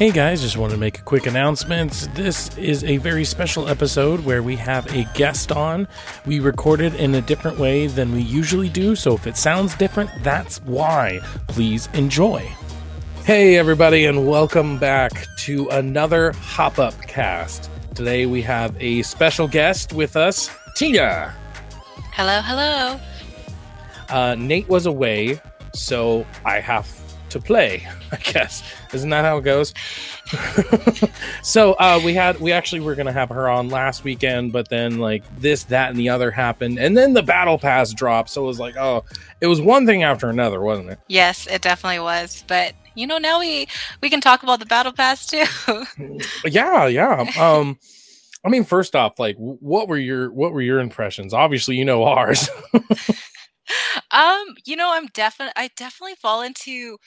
Hey guys, just want to make a quick announcement. This is a very special episode where we have a guest on. We recorded in a different way than we usually do, so if it sounds different, that's why. Please enjoy. Hey everybody, and welcome back to another Hop Up cast. Today we have a special guest with us, Tina. Hello, hello. Uh, Nate was away, so I have to play, I guess. Isn't that how it goes? so uh, we had we actually were gonna have her on last weekend, but then like this, that, and the other happened, and then the battle pass dropped. So it was like, oh, it was one thing after another, wasn't it? Yes, it definitely was. But you know, now we we can talk about the battle pass too. yeah, yeah. Um, I mean, first off, like, what were your what were your impressions? Obviously, you know ours. Um, you know, I'm definitely I definitely fall into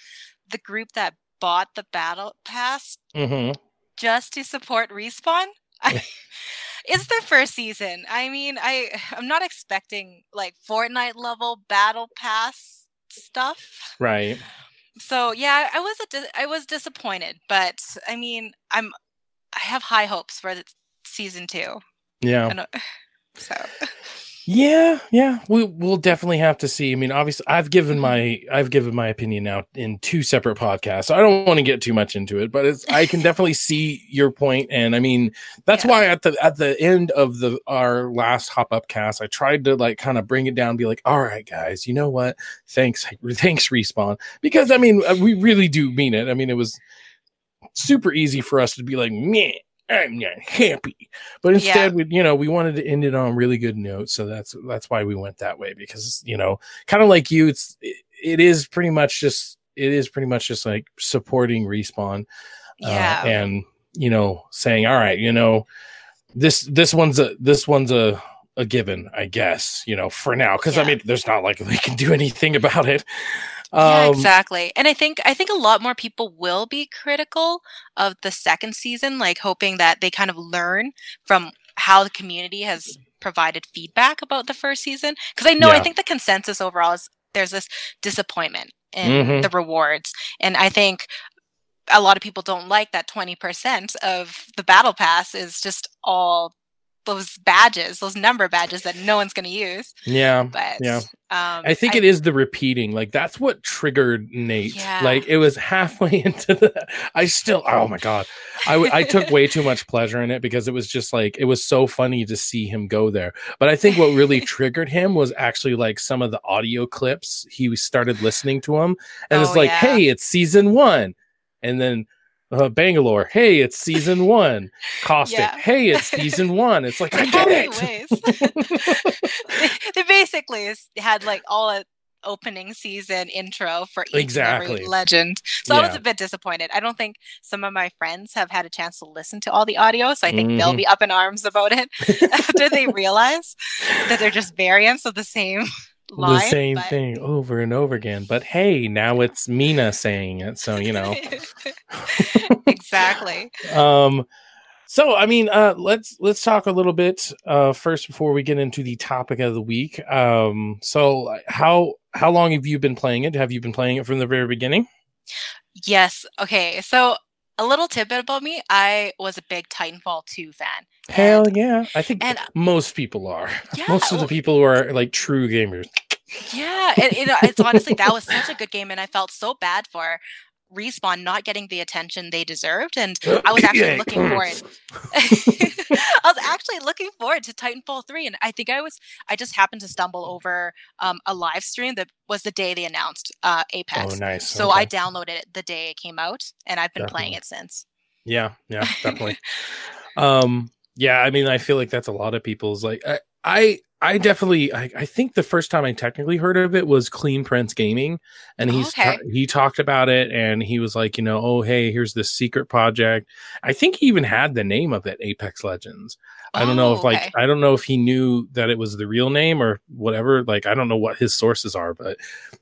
the group that bought the battle pass mm-hmm. just to support respawn. I, it's their first season. I mean, I I'm not expecting like Fortnite level battle pass stuff. Right. So yeah, I was a I was disappointed, but I mean, I'm I have high hopes for the season two. Yeah. So. Yeah, yeah, we we'll definitely have to see. I mean, obviously, I've given my I've given my opinion now in two separate podcasts. So I don't want to get too much into it, but it's I can definitely see your point, and I mean that's yeah. why at the at the end of the our last hop up cast, I tried to like kind of bring it down, be like, all right, guys, you know what? Thanks, thanks, respawn, because I mean we really do mean it. I mean it was super easy for us to be like, meh I'm not happy. But instead, yeah. we you know we wanted to end it on a really good note, so that's that's why we went that way because you know, kind of like you, it's it, it is pretty much just it is pretty much just like supporting respawn, uh, yeah, uh, and you know saying all right, you know this this one's a this one's a a given, I guess, you know, for now. Cause yeah. I mean, there's not like they can do anything about it yeah, um, exactly. And I think I think a lot more people will be critical of the second season, like hoping that they kind of learn from how the community has provided feedback about the first season. Because I know yeah. I think the consensus overall is there's this disappointment in mm-hmm. the rewards, and I think a lot of people don't like that 20% of the battle pass is just all those badges, those number badges that no one's going to use. Yeah. But yeah. Um, I think I, it is the repeating. Like that's what triggered Nate. Yeah. Like it was halfway into the. I still. Oh my god. I I took way too much pleasure in it because it was just like it was so funny to see him go there. But I think what really triggered him was actually like some of the audio clips. He started listening to them, and oh, it's like, yeah. hey, it's season one, and then uh, Bangalore. Hey, it's season one. Caustic. Yeah. Hey, it's season one. It's like I get it. they, they, basically had like all a opening season intro for each exactly. legend. So yeah. I was a bit disappointed. I don't think some of my friends have had a chance to listen to all the audio, so I think mm-hmm. they'll be up in arms about it after they realize that they're just variants of the same line, the same but... thing over and over again. But hey, now it's Mina saying it, so you know. exactly. um so I mean, uh let's let's talk a little bit uh first before we get into the topic of the week. Um so how how long have you been playing it? Have you been playing it from the very beginning? Yes. Okay. So a little tidbit about me, I was a big Titanfall 2 fan. Hell and, yeah. I think and, most people are. Yeah, most of the people who are like true gamers. Yeah, it, it, it's honestly that was such a good game, and I felt so bad for respawn not getting the attention they deserved and i was actually looking forward. I was actually looking forward to titanfall 3 and i think i was i just happened to stumble over um, a live stream that was the day they announced uh, apex. Oh nice. So okay. i downloaded it the day it came out and i've been definitely. playing it since. Yeah yeah definitely. Um yeah i mean i feel like that's a lot of people's like I, I I definitely, I, I, think the first time I technically heard of it was Clean Prince Gaming, and he's okay. he talked about it, and he was like, you know, oh hey, here's this secret project. I think he even had the name of it, Apex Legends. I don't know if oh, like oh, okay. I don't know if he knew that it was the real name or whatever. Like I don't know what his sources are, but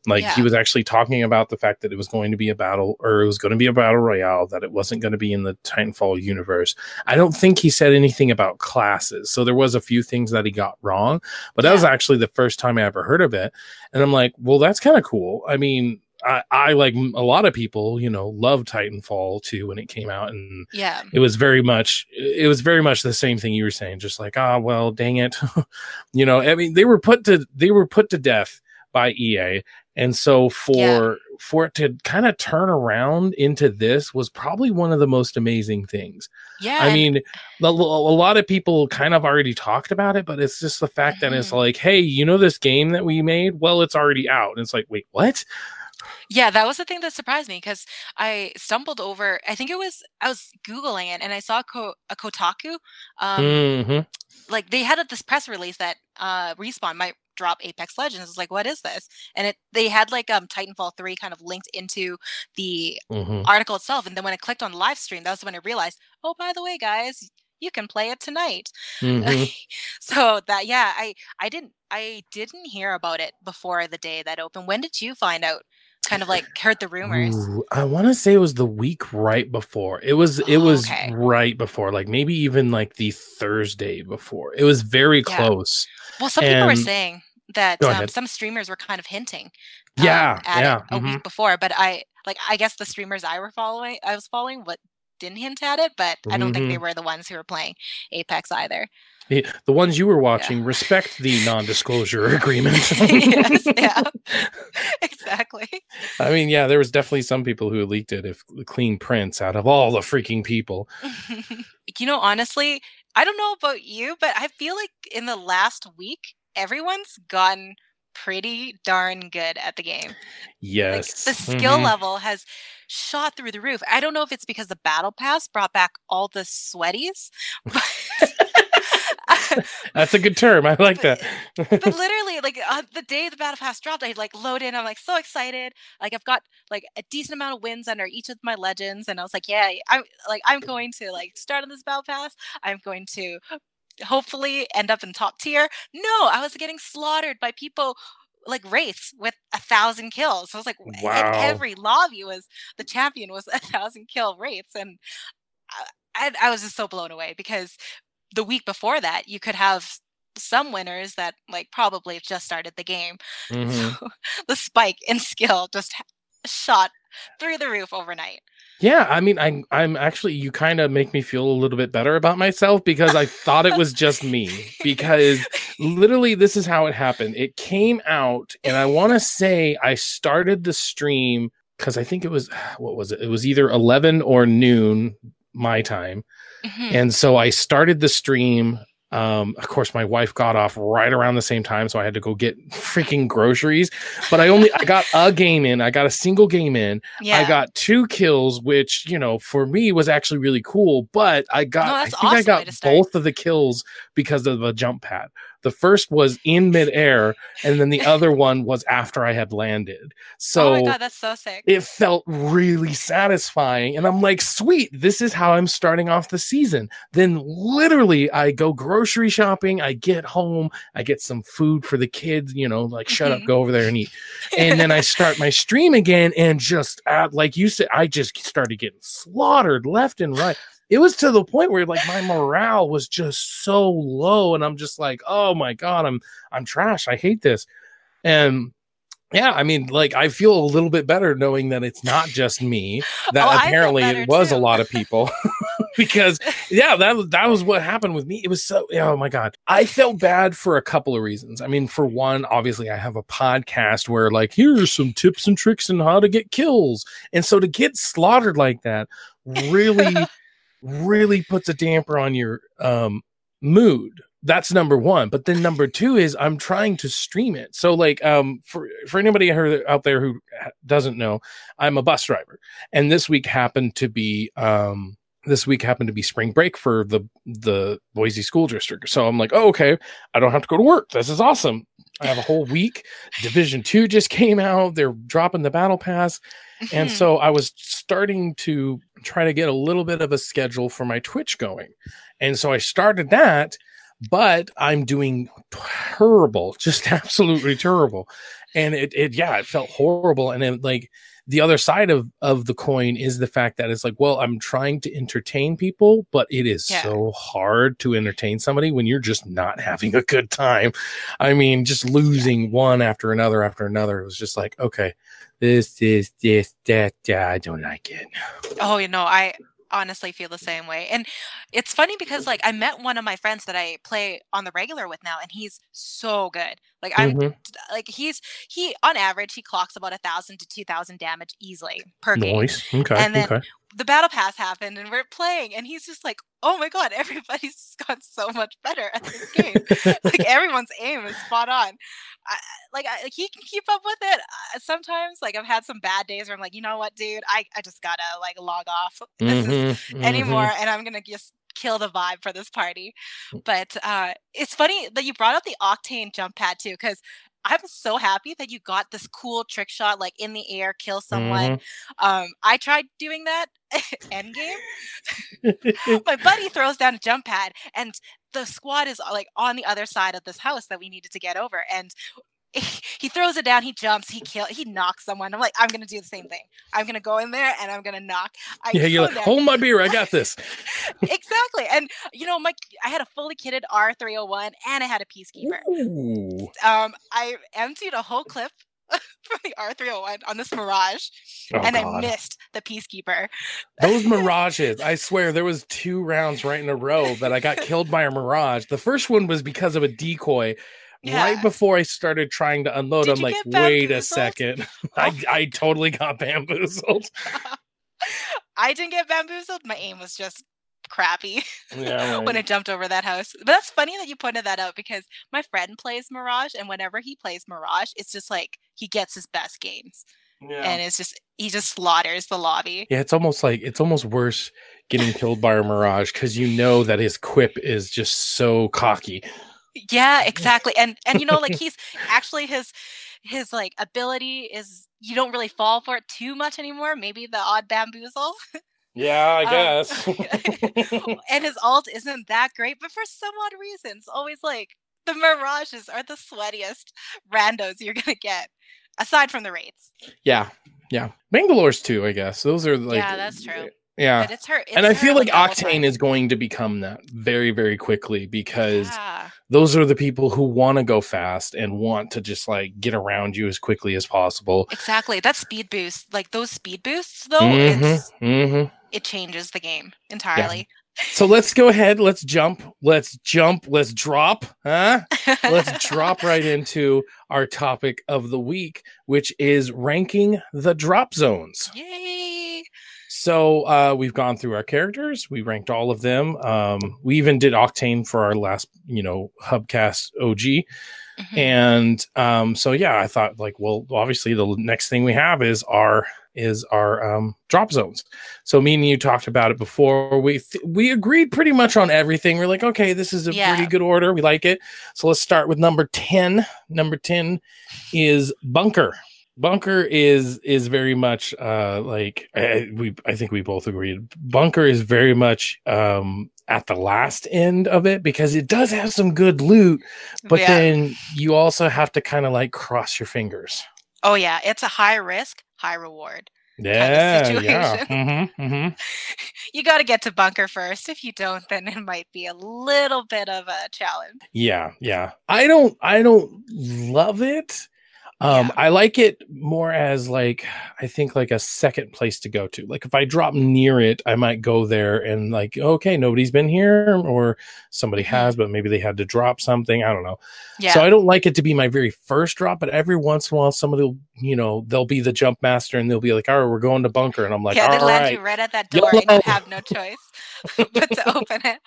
like yeah. he was actually talking about the fact that it was going to be a battle or it was going to be a battle royale, that it wasn't going to be in the Titanfall universe. I don't think he said anything about classes. So there was a few things that he got wrong, but that yeah. was actually the first time I ever heard of it. And I'm like, well, that's kind of cool. I mean, I, I like a lot of people, you know, loved Titanfall too when it came out, and yeah, it was very much it was very much the same thing you were saying, just like ah, well, dang it, you know. I mean, they were put to they were put to death by EA, and so for yeah. for it to kind of turn around into this was probably one of the most amazing things. Yeah, I mean, a, a lot of people kind of already talked about it, but it's just the fact mm-hmm. that it's mm-hmm. like, hey, you know, this game that we made, well, it's already out, and it's like, wait, what? Yeah, that was the thing that surprised me because I stumbled over. I think it was I was googling it and I saw Ko- a Kotaku. Um, mm-hmm. Like they had this press release that uh, Respawn might drop Apex Legends. It's like, what is this? And it they had like um Titanfall three kind of linked into the mm-hmm. article itself. And then when I clicked on the live stream, that was when I realized, oh, by the way, guys, you can play it tonight. Mm-hmm. so that yeah, I I didn't I didn't hear about it before the day that opened. When did you find out? Kind of like heard the rumors. Ooh, I want to say it was the week right before. It was it oh, was okay. right before, like maybe even like the Thursday before. It was very yeah. close. Well, some and... people were saying that um, some streamers were kind of hinting. Um, yeah, yeah, a mm-hmm. week before, but I like I guess the streamers I were following, I was following, what didn't hint at it, but I don't mm-hmm. think they mm-hmm. were the ones who were playing Apex either. The, the ones you were watching yeah. respect the non-disclosure agreement. yes, yeah, exactly. I mean, yeah, there was definitely some people who leaked it if Clean Prince out of all the freaking people. you know, honestly, I don't know about you, but I feel like in the last week, everyone's gotten pretty darn good at the game. Yes. Like, the skill mm-hmm. level has shot through the roof. I don't know if it's because the battle pass brought back all the sweaties. That's a good term. I like that. but literally, like uh, the day the battle pass dropped, I like load in. I'm like so excited. Like I've got like a decent amount of wins under each of my legends, and I was like, yeah, I'm like I'm going to like start on this battle pass. I'm going to hopefully end up in top tier. No, I was getting slaughtered by people like Wraiths with a thousand kills. So I was like, wow. every lobby was the champion was a thousand kill Wraiths, and I, I was just so blown away because the week before that you could have some winners that like probably just started the game. Mm-hmm. So the spike in skill just shot through the roof overnight. Yeah, I mean, I'm I'm actually you kind of make me feel a little bit better about myself because I thought it was just me because literally this is how it happened. It came out, and I want to say I started the stream because I think it was what was it? It was either eleven or noon my time, mm-hmm. and so I started the stream um, of course, my wife got off right around the same time, so I had to go get freaking groceries. But I only I got a game in. I got a single game in. Yeah. I got two kills, which you know for me was actually really cool. But I got no, I think awesome I got both of the kills because of the jump pad. The first was in midair, and then the other one was after I had landed. So oh my god, that's so sick. It felt really satisfying, and I'm like, sweet, this is how I'm starting off the season. Then literally, I go grocery shopping. I get home, I get some food for the kids. You know, like shut mm-hmm. up, go over there and eat. And then I start my stream again, and just uh, like you said, I just started getting slaughtered left and right it was to the point where like my morale was just so low and i'm just like oh my god i'm i'm trash. I hate this. And yeah i mean like i feel a little bit better knowing that it's not just me that oh, apparently it was too. a lot of people. Because yeah that that was what happened with me. It was so oh my god. I felt bad for a couple of reasons. I mean for one obviously i have a podcast where like here's some tips and tricks on how to get kills. And so to get slaughtered like that really really puts a damper on your um, mood. That's number one. But then number two is I'm trying to stream it. So like um, for for anybody out there who doesn't know, I'm a bus driver, and this week happened to be um, this week happened to be spring break for the the Boise school district. So I'm like, oh, okay, I don't have to go to work. This is awesome. I have a whole week. Division two just came out. They're dropping the battle pass. And mm-hmm. so I was starting to try to get a little bit of a schedule for my Twitch going. And so I started that, but I'm doing terrible, just absolutely terrible. And it, it, yeah, it felt horrible. And then like the other side of, of the coin is the fact that it's like, well, I'm trying to entertain people, but it is yeah. so hard to entertain somebody when you're just not having a good time. I mean, just losing yeah. one after another after another. It was just like, okay, this, this, this, that, that, I don't like it. Oh, you know, I, honestly feel the same way. And it's funny because like I met one of my friends that I play on the regular with now, and he's so good. Like I'm mm-hmm. like he's he on average he clocks about a thousand to two thousand damage easily per nice. game. Okay. And then okay. The battle pass happened and we're playing and he's just like, oh my god, everybody's got so much better at this game. like everyone's aim is spot on. I, like I, like he can keep up with it. Uh, sometimes like I've had some bad days where I'm like, you know what, dude, I, I just gotta like log off this mm-hmm, is mm-hmm. anymore, and I'm gonna just kill the vibe for this party. Mm. But uh, it's funny that you brought up the Octane jump pad too, because I'm so happy that you got this cool trick shot, like in the air, kill someone. Mm-hmm. Um, I tried doing that end game. My buddy throws down a jump pad, and the squad is like on the other side of this house that we needed to get over. And he throws it down, he jumps, he kill, he knocks someone. I'm like, I'm gonna do the same thing. I'm gonna go in there and I'm gonna knock. I yeah, you're like, hold my beer, I got this. exactly, and you know, my I had a fully kitted R301 and I had a peacekeeper. Ooh. Um, I emptied a whole clip from the R301 on this Mirage, oh, and God. I missed the Peacekeeper. Those Mirages, I swear, there was two rounds right in a row that I got killed by a Mirage. The first one was because of a decoy, yeah. right before I started trying to unload, Did I'm like, wait a second. I, I totally got bamboozled. I didn't get bamboozled. My aim was just crappy yeah, right. when I jumped over that house. But that's funny that you pointed that out because my friend plays Mirage, and whenever he plays Mirage, it's just like he gets his best games. Yeah. And it's just he just slaughters the lobby. Yeah, it's almost like it's almost worse getting killed by a Mirage because you know that his quip is just so cocky. Yeah, exactly. And and you know, like he's actually his his like ability is you don't really fall for it too much anymore. Maybe the odd bamboozle. Yeah, I um, guess. Um, and his alt isn't that great, but for some odd reasons, always like the mirages are the sweatiest randos you're gonna get, aside from the Wraiths. Yeah, yeah, Bangalore's too. I guess those are like. Yeah, that's true. Yeah, but it's her. It's and I feel like Octane is going to become that very, very quickly because yeah. Those are the people who want to go fast and want to just like get around you as quickly as possible. Exactly. That speed boost, like those speed boosts, though, mm-hmm, mm-hmm. it changes the game entirely. Yeah. So let's go ahead. Let's jump. Let's jump. Let's drop. Huh? let's drop right into our topic of the week, which is ranking the drop zones. Yay! So uh, we've gone through our characters. We ranked all of them. Um, we even did Octane for our last, you know, Hubcast OG. Mm-hmm. And um, so yeah, I thought like, well, obviously the next thing we have is our is our um, drop zones. So me and you talked about it before. We th- we agreed pretty much on everything. We're like, okay, this is a yeah. pretty good order. We like it. So let's start with number ten. Number ten is bunker. Bunker is is very much uh like I, we I think we both agreed. Bunker is very much um at the last end of it because it does have some good loot, but yeah. then you also have to kind of like cross your fingers. Oh yeah, it's a high risk, high reward. Yeah, kind of yeah. Mm-hmm, mm-hmm. you got to get to bunker first. If you don't, then it might be a little bit of a challenge. Yeah, yeah. I don't, I don't love it um, yeah. I like it more as like I think like a second place to go to. Like if I drop near it, I might go there and like okay, nobody's been here, or somebody mm-hmm. has, but maybe they had to drop something. I don't know. Yeah. So I don't like it to be my very first drop, but every once in a while, somebody will, you know, they'll be the jump master and they'll be like, "All right, we're going to bunker," and I'm like, "Yeah, they land right. you right at that door, Yellow. and you have no choice but to open it."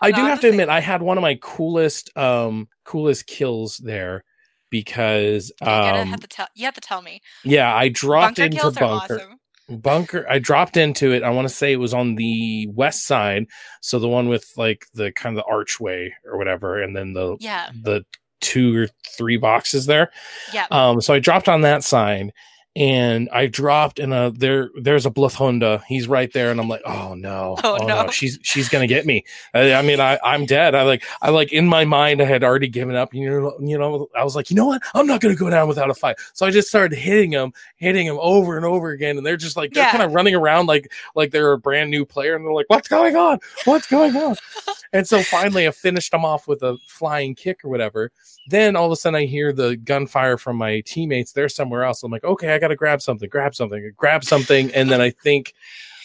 I do have to admit, I had one of my coolest, um, coolest kills there because um, you have to tell you have to tell me. Yeah, I dropped bunker into bunker. Awesome. Bunker. I dropped into it. I want to say it was on the west side, so the one with like the kind of the archway or whatever, and then the yeah the two or three boxes there. Yeah. Um. So I dropped on that side, and I dropped and uh there there's a Bloodhound. He's right there, and I'm like, oh no, oh, oh no. no. she's she's gonna get me. I, I, mean, I I'm dead. I like I like in my mind I had already given up. You know, you know, I was like, you know what, I'm not gonna go down without a fight. So I just started hitting him, hitting him over and over again, and they're just like they're yeah. kind of running around like like they're a brand new player, and they're like, what's going on? What's going on? and so finally, I finished them off with a flying kick or whatever. Then all of a sudden, I hear the gunfire from my teammates. They're somewhere else. I'm like, okay, I got to grab something, grab something, grab something. And then I think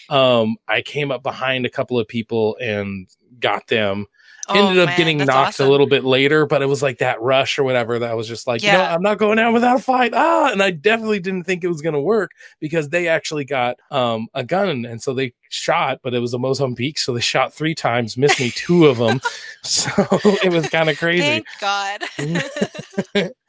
um, I came up behind a couple of people and got them Oh, ended up man, getting knocked awesome. a little bit later, but it was like that rush or whatever that was just like, yeah. you know, I'm not going out without a fight. Ah, and I definitely didn't think it was going to work because they actually got um, a gun and so they shot, but it was a Mozambique, so they shot three times, missed me two of them, so it was kind of crazy. Thank God.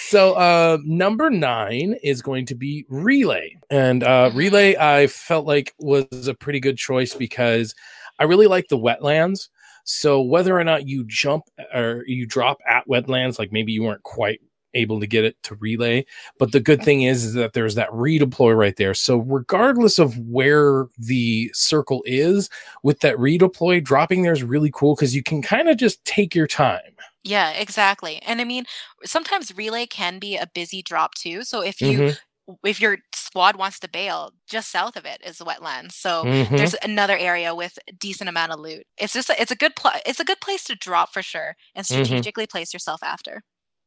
So uh number nine is going to be relay. And uh mm-hmm. relay I felt like was a pretty good choice because I really like the wetlands. So whether or not you jump or you drop at wetlands, like maybe you weren't quite able to get it to relay. But the good thing is, is that there's that redeploy right there. So regardless of where the circle is with that redeploy, dropping there is really cool because you can kind of just take your time. Yeah, exactly. And I mean, sometimes relay can be a busy drop too. So if you mm-hmm if your squad wants to bail, just south of it is the wetlands. So mm-hmm. there's another area with decent amount of loot. It's just a, it's a good pl- it's a good place to drop for sure and mm-hmm. strategically mm-hmm. place yourself after.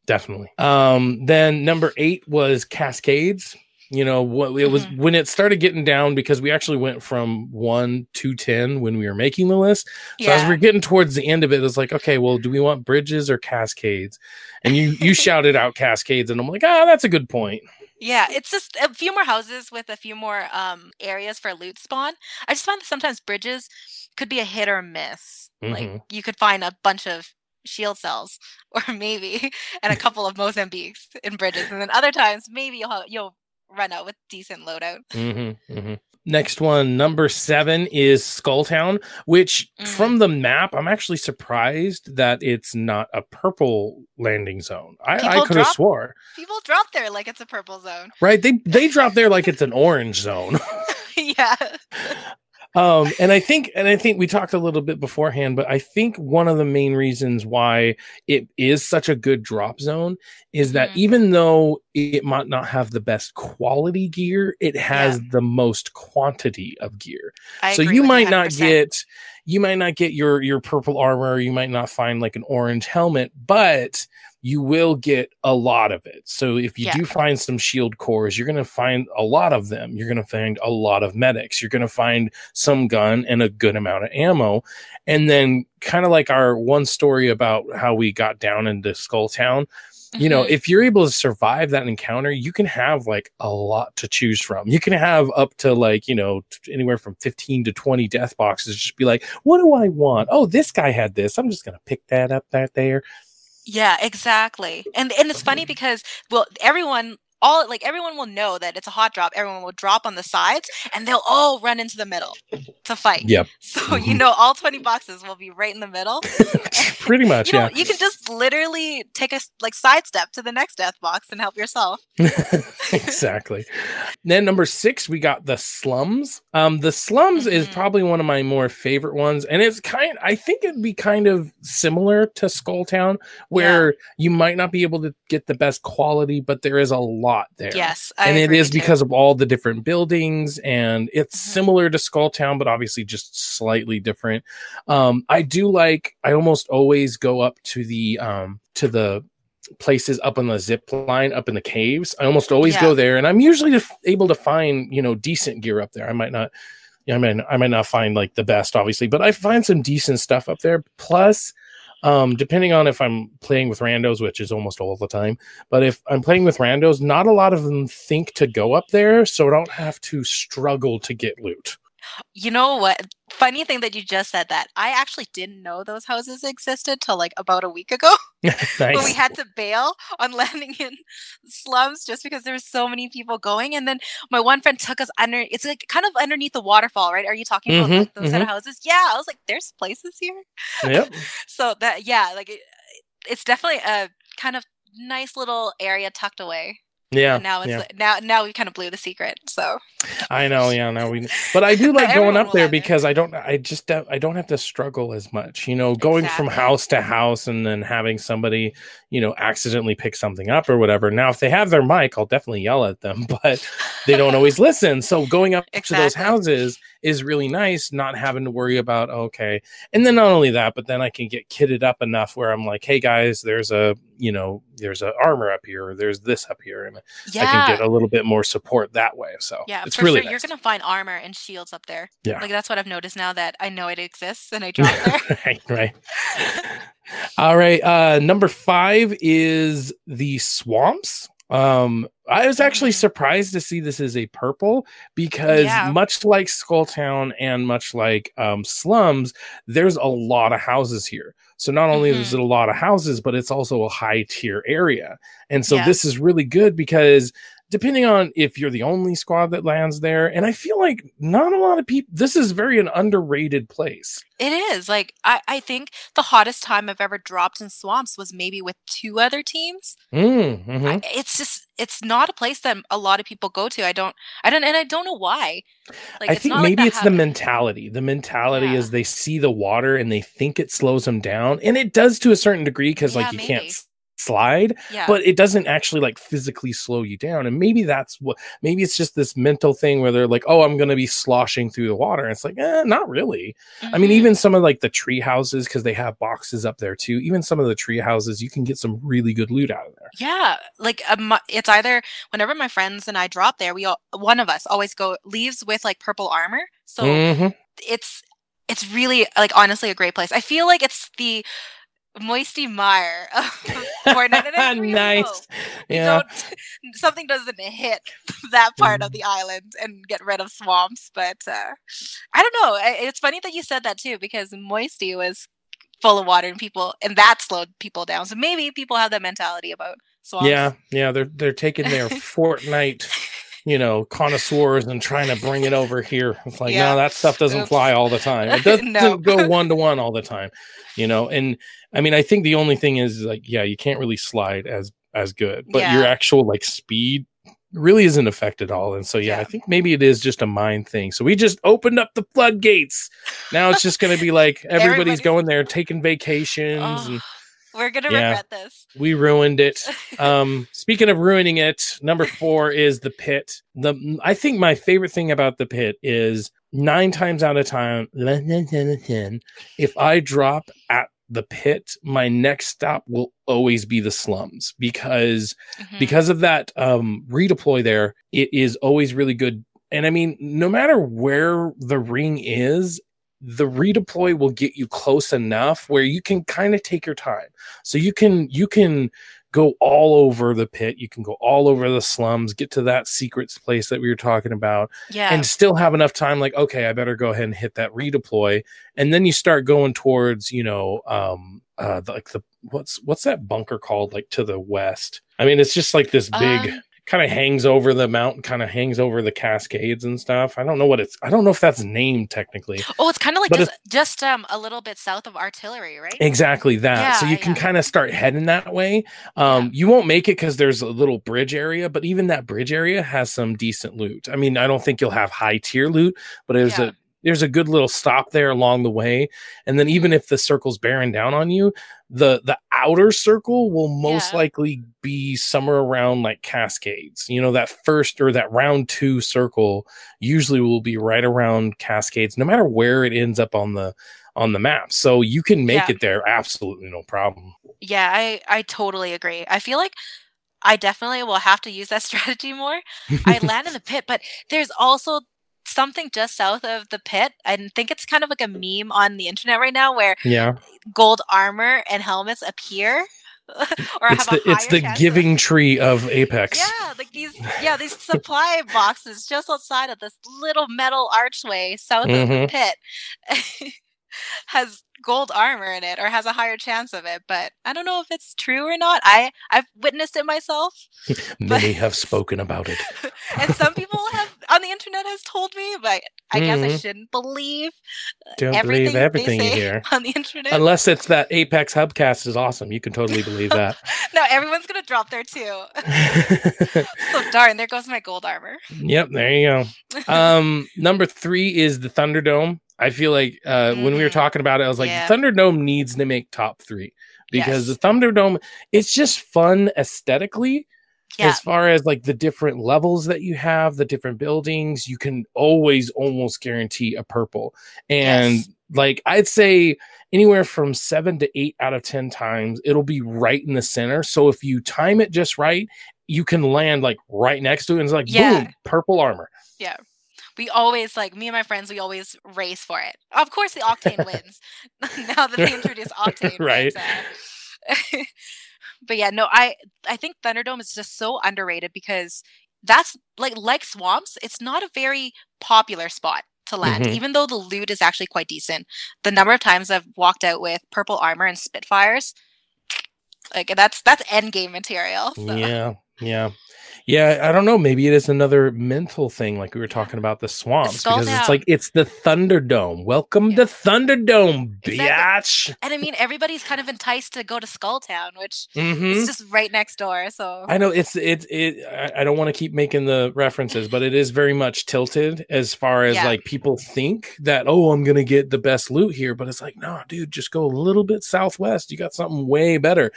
Definitely. Um, then number eight was Cascades. You know, what it was mm-hmm. when it started getting down because we actually went from one to 10 when we were making the list. So yeah. as we are getting towards the end of it, it's like, okay, well, do we want bridges or cascades? And you, you shouted out cascades and I'm like, ah, that's a good point. Yeah, it's just a few more houses with a few more um, areas for loot spawn. I just find that sometimes bridges could be a hit or miss. Mm-hmm. Like you could find a bunch of shield cells, or maybe, and a couple of Mozambiques in bridges, and then other times maybe you'll you'll run out with decent loadout. Mm-hmm, mm-hmm. Next one, number seven, is Skulltown, which mm. from the map, I'm actually surprised that it's not a purple landing zone. I, I could have swore. People drop there like it's a purple zone. Right. They they drop there like it's an orange zone. yeah. um, and I think, and I think we talked a little bit beforehand, but I think one of the main reasons why it is such a good drop zone is that mm. even though it might not have the best quality gear, it has yeah. the most quantity of gear. I so you might not get, you might not get your your purple armor, you might not find like an orange helmet, but you will get a lot of it. So if you yeah. do find some shield cores, you're going to find a lot of them. You're going to find a lot of medics. You're going to find some gun and a good amount of ammo. And then kind of like our one story about how we got down into Skull Town, you know, mm-hmm. if you're able to survive that encounter, you can have like a lot to choose from. You can have up to like, you know, anywhere from 15 to 20 death boxes. Just be like, what do I want? Oh, this guy had this. I'm just going to pick that up that there. Yeah, exactly. And and it's funny because well, everyone all like everyone will know that it's a hot drop. Everyone will drop on the sides and they'll all run into the middle to fight. Yep. So mm-hmm. you know all 20 boxes will be right in the middle. Pretty much, you yeah. you can just literally take a like sidestep to the next death box and help yourself. exactly. then number 6 we got the slums. Um the slums mm-hmm. is probably one of my more favorite ones and it's kind I think it'd be kind of similar to Skull Town where yeah. you might not be able to get the best quality but there is a lot lot there. Yes, I and it is because of all the different buildings, and it's mm-hmm. similar to Skull Town, but obviously just slightly different. Um, I do like. I almost always go up to the um, to the places up on the zip line up in the caves i almost always yeah. go there and i'm usually able to find you know decent gear up there i might not. I mean, I might not find like the best, obviously, but I find some decent stuff up there. Plus, um, depending on if I'm playing with randos, which is almost all the time, but if I'm playing with randos, not a lot of them think to go up there, so I don't have to struggle to get loot. You know what? Funny thing that you just said that. I actually didn't know those houses existed till like about a week ago. nice. when we had to bail on landing in slums just because there were so many people going. And then my one friend took us under it's like kind of underneath the waterfall, right? Are you talking mm-hmm, about like, those mm-hmm. set of houses? Yeah. I was like, there's places here. Yep. so that yeah, like it, it's definitely a kind of nice little area tucked away. Yeah. And now it's yeah. now now we kind of blew the secret. So I know, yeah, now we but I do like going up there because I don't I just I don't have to struggle as much, you know, going exactly. from house to house and then having somebody, you know, accidentally pick something up or whatever. Now if they have their mic, I'll definitely yell at them, but they don't always listen. So going up exactly. to those houses is really nice not having to worry about okay. And then not only that, but then I can get kitted up enough where I'm like, "Hey guys, there's a, you know, there's a armor up here or there's this up here." And yeah. I can get a little bit more support that way. So yeah, it's really sure. nice. you're gonna find armor and shields up there. Yeah, like that's what I've noticed now that I know it exists and I drop there. right, right. All right. Uh, number five is the swamps. Um, I was actually mm-hmm. surprised to see this as a purple because yeah. much like Skulltown and much like um, Slums, there's a lot of houses here. So not only mm-hmm. is it a lot of houses, but it's also a high tier area. And so this is really good because depending on if you're the only squad that lands there. And i feel like not a lot of people this is very an underrated place. It is. Like i, I think the hottest time i've ever dropped in swamps was maybe with two other teams. Mm, mm-hmm. I, it's just it's not a place that a lot of people go to. I don't i don't and i don't know why. Like, i think maybe like it's the mentality. The mentality yeah. is they see the water and they think it slows them down. And it does to a certain degree because yeah, like you maybe. can't slide yeah. but it doesn't actually like physically slow you down and maybe that's what maybe it's just this mental thing where they're like oh i'm gonna be sloshing through the water and it's like eh, not really mm-hmm. i mean mm-hmm. even some of like the tree houses because they have boxes up there too even some of the tree houses you can get some really good loot out of there yeah like um, it's either whenever my friends and i drop there we all one of us always go leaves with like purple armor so mm-hmm. it's it's really like honestly a great place i feel like it's the Moisty Mire Fortnite. nice. Yeah. something doesn't hit that part of the island and get rid of swamps, but uh, I don't know. It's funny that you said that too because Moisty was full of water and people, and that slowed people down. So maybe people have that mentality about swamps. Yeah, yeah. They're they're taking their Fortnite you know, connoisseurs and trying to bring it over here. It's like, yeah. no, that stuff doesn't Oops. fly all the time. It doesn't no. go one to one all the time, you know. And I mean, I think the only thing is like, yeah, you can't really slide as as good, but yeah. your actual like speed really isn't affected at all. And so, yeah, yeah, I think maybe it is just a mind thing. So we just opened up the floodgates. Now it's just going to be like everybody's Everybody. going there taking vacations oh. and we're gonna yeah, regret this. We ruined it. Um, speaking of ruining it, number four is the pit. The I think my favorite thing about the pit is nine times out of time, if I drop at the pit, my next stop will always be the slums because mm-hmm. because of that um, redeploy there, it is always really good. And I mean, no matter where the ring is, the redeploy will get you close enough where you can kind of take your time. So you can you can go all over the pit, you can go all over the slums, get to that secrets place that we were talking about, yeah. and still have enough time. Like, okay, I better go ahead and hit that redeploy, and then you start going towards, you know, um, uh, like the what's what's that bunker called, like to the west. I mean, it's just like this big. Um, kind of hangs over the mountain, kind of hangs over the cascades and stuff. I don't know what it's. I don't know if that's named technically. Oh, it's kind of like just, just um a little bit south of artillery, right? Exactly that. Yeah, so you can kind of start heading that way. Um, yeah. you won't make it because there's a little bridge area, but even that bridge area has some decent loot. I mean, I don't think you'll have high tier loot, but there's yeah. a there's a good little stop there along the way and then even if the circle's bearing down on you the the outer circle will most yeah. likely be somewhere around like cascades you know that first or that round two circle usually will be right around cascades no matter where it ends up on the on the map so you can make yeah. it there absolutely no problem yeah i i totally agree i feel like I definitely will have to use that strategy more. I land in the pit, but there's also something just south of the pit. I think it's kind of like a meme on the internet right now where yeah. gold armor and helmets appear. or it's the, it's the giving of... tree of Apex. Yeah, like these yeah, these supply boxes just outside of this little metal archway south mm-hmm. of the mm-hmm. pit. has gold armor in it or has a higher chance of it but i don't know if it's true or not i i've witnessed it myself many but, have spoken about it and some people have on the internet has told me, but I mm-hmm. guess I mm-hmm. shouldn't believe Don't everything believe everything you hear on the internet. Unless it's that Apex Hubcast is awesome. You can totally believe that. no, everyone's gonna drop there too. so darn, there goes my gold armor. Yep, there you go. Um, number three is the Thunderdome. I feel like uh, mm-hmm. when we were mm-hmm. talking about it, I was like, yeah. Thunderdome needs to make top three because yes. the Thunderdome, it's just fun aesthetically yeah. as far as like the different levels that you have, the different buildings, you can always almost guarantee a purple. And yes. like I'd say anywhere from seven to eight out of 10 times, it'll be right in the center. So if you time it just right, you can land like right next to it and it's like, yeah. boom, purple armor. Yeah. We always like me and my friends. We always race for it. Of course, the octane wins. now that they introduce octane, right? But, yeah, no, I I think Thunderdome is just so underrated because that's like like swamps. It's not a very popular spot to land, mm-hmm. even though the loot is actually quite decent. The number of times I've walked out with purple armor and Spitfires, like that's that's end game material. So. Yeah, yeah. Yeah, I don't know. Maybe it is another mental thing, like we were talking about the swamps, because down. it's like it's the Thunderdome. Welcome yeah. to Thunderdome, exactly. biatch. And I mean, everybody's kind of enticed to go to Skulltown, which mm-hmm. is just right next door. So I know it's it it. I, I don't want to keep making the references, but it is very much tilted as far as yeah. like people think that oh, I'm gonna get the best loot here, but it's like no, dude, just go a little bit southwest. You got something way better.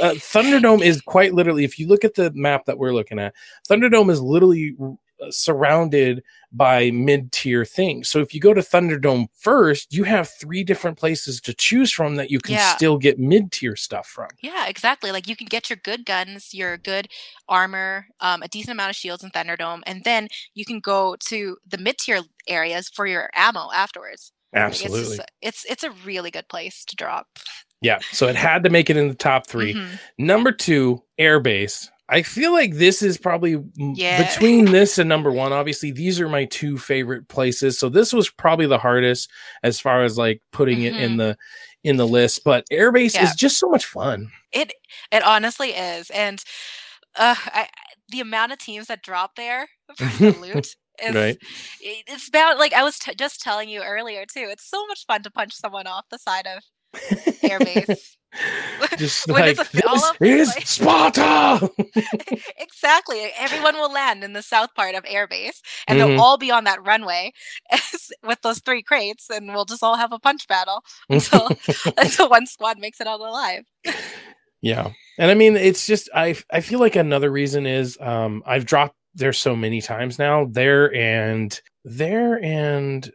Uh, Thunderdome is quite literally, if you look at the map that we're looking at, Thunderdome is literally uh, surrounded by mid-tier things. So if you go to Thunderdome first, you have three different places to choose from that you can yeah. still get mid-tier stuff from. Yeah, exactly. Like you can get your good guns, your good armor, um, a decent amount of shields in Thunderdome, and then you can go to the mid-tier areas for your ammo afterwards. Absolutely. It's, it's, it's a really good place to drop. Yeah, so it had to make it in the top 3 mm-hmm. Number two, airbase. I feel like this is probably yeah. between this and number one. Obviously, these are my two favorite places. So this was probably the hardest as far as like putting mm-hmm. it in mm-hmm. the in the list. But airbase yeah. is just so much fun. It it honestly is, and uh, I, the amount of teams that drop there for the loot. Is, right. It's about like I was t- just telling you earlier too. It's so much fun to punch someone off the side of airbase. Just like this is Sparta. exactly. Everyone will land in the south part of airbase, and mm-hmm. they'll all be on that runway with those three crates, and we'll just all have a punch battle until until one squad makes it out alive. yeah, and I mean, it's just I I feel like another reason is um I've dropped there so many times now there and there and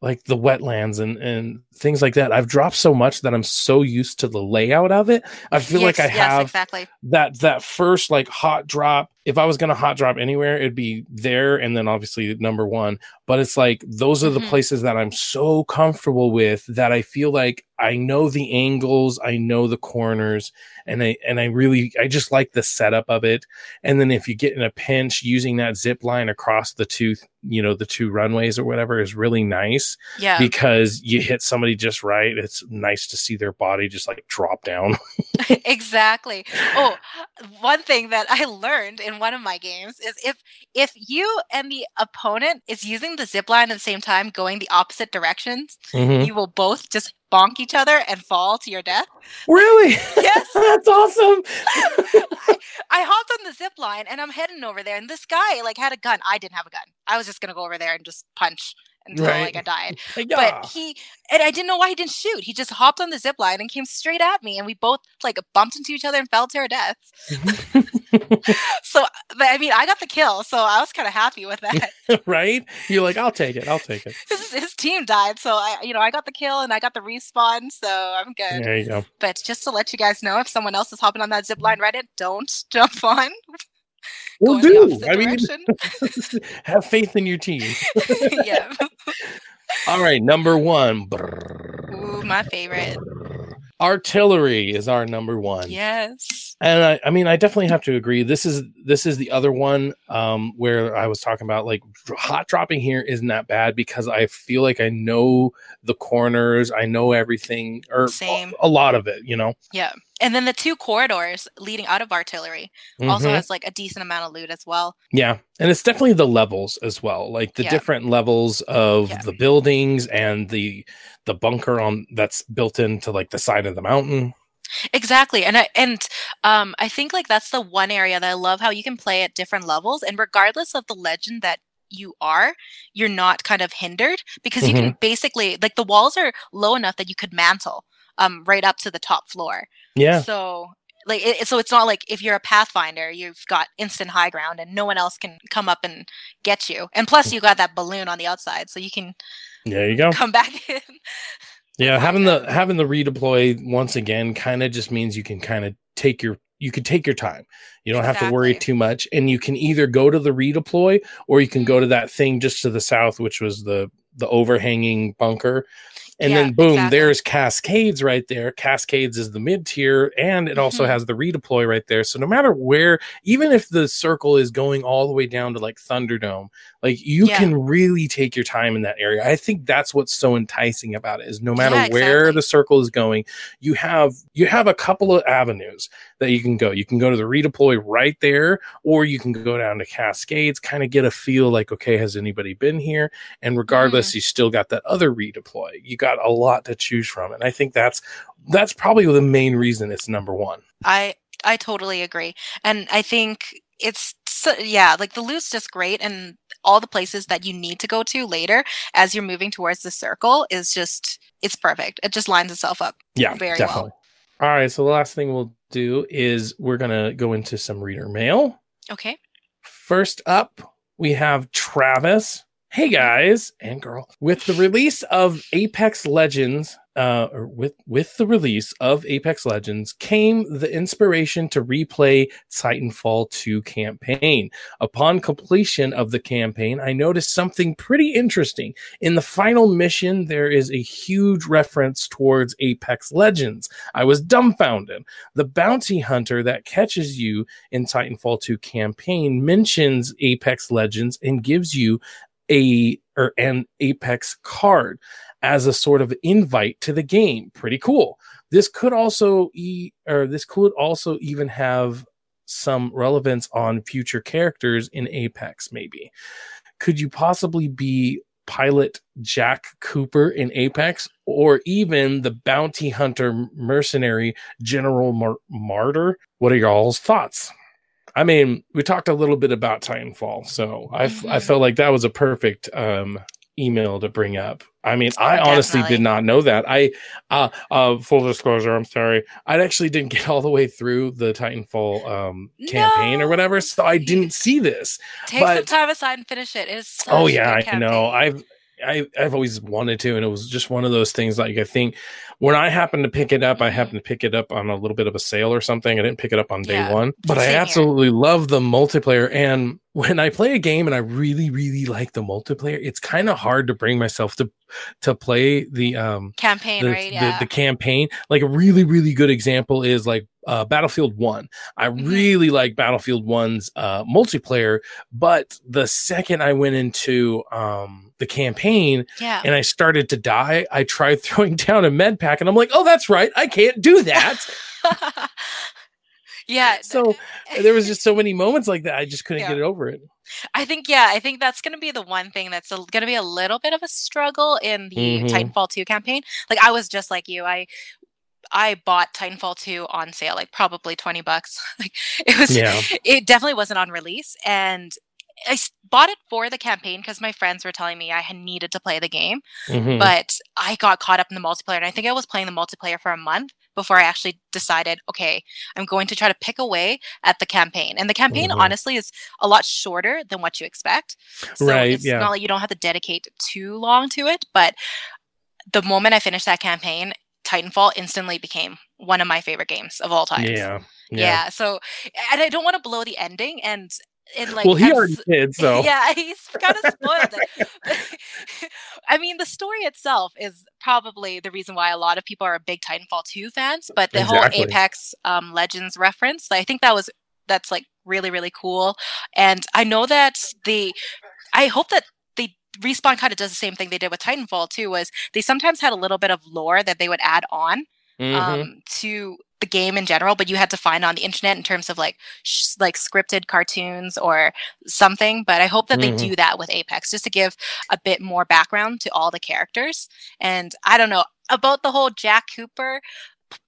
like the wetlands and and things like that. I've dropped so much that I'm so used to the layout of it. I feel yes, like I yes, have exactly. that that first like hot drop. If I was gonna hot drop anywhere, it'd be there and then obviously number one. But it's like those are the mm-hmm. places that I'm so comfortable with that I feel like I know the angles, I know the corners, and I and I really I just like the setup of it. And then if you get in a pinch, using that zip line across the two, you know, the two runways or whatever is really nice. Yeah. Because you hit somebody just right. It's nice to see their body just like drop down. exactly. Oh, one thing that I learned in one of my games is if if you and the opponent is using the zip line at the same time, going the opposite directions, mm-hmm. you will both just bonk each other and fall to your death. Really? Yes. That's awesome. I, I, hopped on the zip line and I'm heading over there, and this guy like had a gun. I didn't have a gun. I was just gonna go over there and just punch until right. like I died. yeah. But he and I didn't know why he didn't shoot. He just hopped on the zip line and came straight at me, and we both like bumped into each other and fell to our deaths. so, but, I mean, I got the kill, so I was kind of happy with that. right? You're like, I'll take it. I'll take it. His, his, team died, so I, you know, I got the kill and I got the respawn, so I'm good. There you go. But just to let you guys know, if someone else is hopping on that zip line Reddit, don't jump on. We'll do. I mean, have faith in your team. yeah. All right, number one. Ooh, my favorite. Artillery is our number one. Yes. And I, I mean, I definitely have to agree. This is this is the other one um, where I was talking about like hot dropping here isn't that bad because I feel like I know the corners, I know everything, or Same. A, a lot of it. You know. Yeah and then the two corridors leading out of artillery mm-hmm. also has like a decent amount of loot as well. Yeah. And it's definitely the levels as well. Like the yeah. different levels of yeah. the buildings and the the bunker on that's built into like the side of the mountain. Exactly. And I and um I think like that's the one area that I love how you can play at different levels and regardless of the legend that you are, you're not kind of hindered because mm-hmm. you can mm-hmm. basically like the walls are low enough that you could mantle um right up to the top floor. Yeah. So like it, so it's not like if you're a pathfinder you've got instant high ground and no one else can come up and get you and plus you got that balloon on the outside so you can there you go come back in yeah having the having the redeploy once again kind of just means you can kind of take your you can take your time. You don't exactly. have to worry too much. And you can either go to the redeploy or you can go to that thing just to the south, which was the the overhanging bunker and yeah, then boom, exactly. there's Cascades right there. Cascades is the mid tier, and it also mm-hmm. has the redeploy right there. So no matter where, even if the circle is going all the way down to like Thunderdome, like you yeah. can really take your time in that area. I think that's what's so enticing about it is no matter yeah, exactly. where the circle is going, you have you have a couple of avenues that you can go. You can go to the redeploy right there, or you can go down to Cascades, kind of get a feel like, okay, has anybody been here? And regardless, mm. you still got that other redeploy. You got a lot to choose from. And I think that's that's probably the main reason it's number one. I I totally agree. And I think it's so, yeah, like the loot's just great and all the places that you need to go to later as you're moving towards the circle is just it's perfect. It just lines itself up. Yeah, very definitely. well. All right, so the last thing we'll do is we're gonna go into some reader mail. Okay. First up, we have Travis Hey guys and girl, with the release of Apex Legends, uh, with with the release of Apex Legends came the inspiration to replay Titanfall 2 campaign. Upon completion of the campaign, I noticed something pretty interesting. In the final mission, there is a huge reference towards Apex Legends. I was dumbfounded. The bounty hunter that catches you in Titanfall 2 campaign mentions Apex Legends and gives you a or an Apex card as a sort of invite to the game. Pretty cool. This could also e or this could also even have some relevance on future characters in Apex, maybe. Could you possibly be pilot Jack Cooper in Apex, or even the bounty hunter mercenary General Mar- Marder? What are y'all's thoughts? I mean, we talked a little bit about Titanfall, so I, mm-hmm. I felt like that was a perfect um, email to bring up. I mean, I Definitely. honestly did not know that. I, uh, uh, full disclosure, I'm sorry. I actually didn't get all the way through the Titanfall um, campaign no. or whatever, so I didn't see this. Take but, some time aside and finish it. It's oh yeah, I know. I've I, I've always wanted to, and it was just one of those things. Like I think when I happened to pick it up, I happened to pick it up on a little bit of a sale or something. I didn't pick it up on day yeah, one, but I absolutely here. love the multiplayer. And when I play a game and I really, really like the multiplayer, it's kind of hard to bring myself to to play the um campaign, the, right? Yeah. The, the campaign. Like a really, really good example is like uh, Battlefield One. I mm-hmm. really like Battlefield One's uh, multiplayer, but the second I went into um, the campaign yeah. and I started to die, I tried throwing down a med pack, and I'm like, oh, that's right, I can't do that. yeah. So there was just so many moments like that. I just couldn't yeah. get over it. I think, yeah, I think that's going to be the one thing that's going to be a little bit of a struggle in the mm-hmm. Titanfall 2 campaign. Like, I was just like you. I I bought Titanfall 2 on sale, like probably 20 bucks. like it was yeah. it definitely wasn't on release and I bought it for the campaign because my friends were telling me I had needed to play the game, mm-hmm. but I got caught up in the multiplayer, and I think I was playing the multiplayer for a month before I actually decided, okay, I'm going to try to pick away at the campaign. And the campaign, mm-hmm. honestly, is a lot shorter than what you expect. So right, it's yeah. not like you don't have to dedicate too long to it, but the moment I finished that campaign, Titanfall instantly became one of my favorite games of all time. Yeah. Yeah. yeah. So, and I don't want to blow the ending. And it like well, he already did. So yeah, he's kind of spoiled it. I mean, the story itself is probably the reason why a lot of people are big Titanfall 2 fans. But the exactly. whole Apex um, Legends reference, I think that was that's like really really cool. And I know that the, I hope that they respawn kind of does the same thing they did with Titanfall 2 Was they sometimes had a little bit of lore that they would add on mm-hmm. um, to the game in general, but you had to find on the internet in terms of like sh- like scripted cartoons or something. But I hope that mm-hmm. they do that with Apex just to give a bit more background to all the characters. And I don't know about the whole Jack Cooper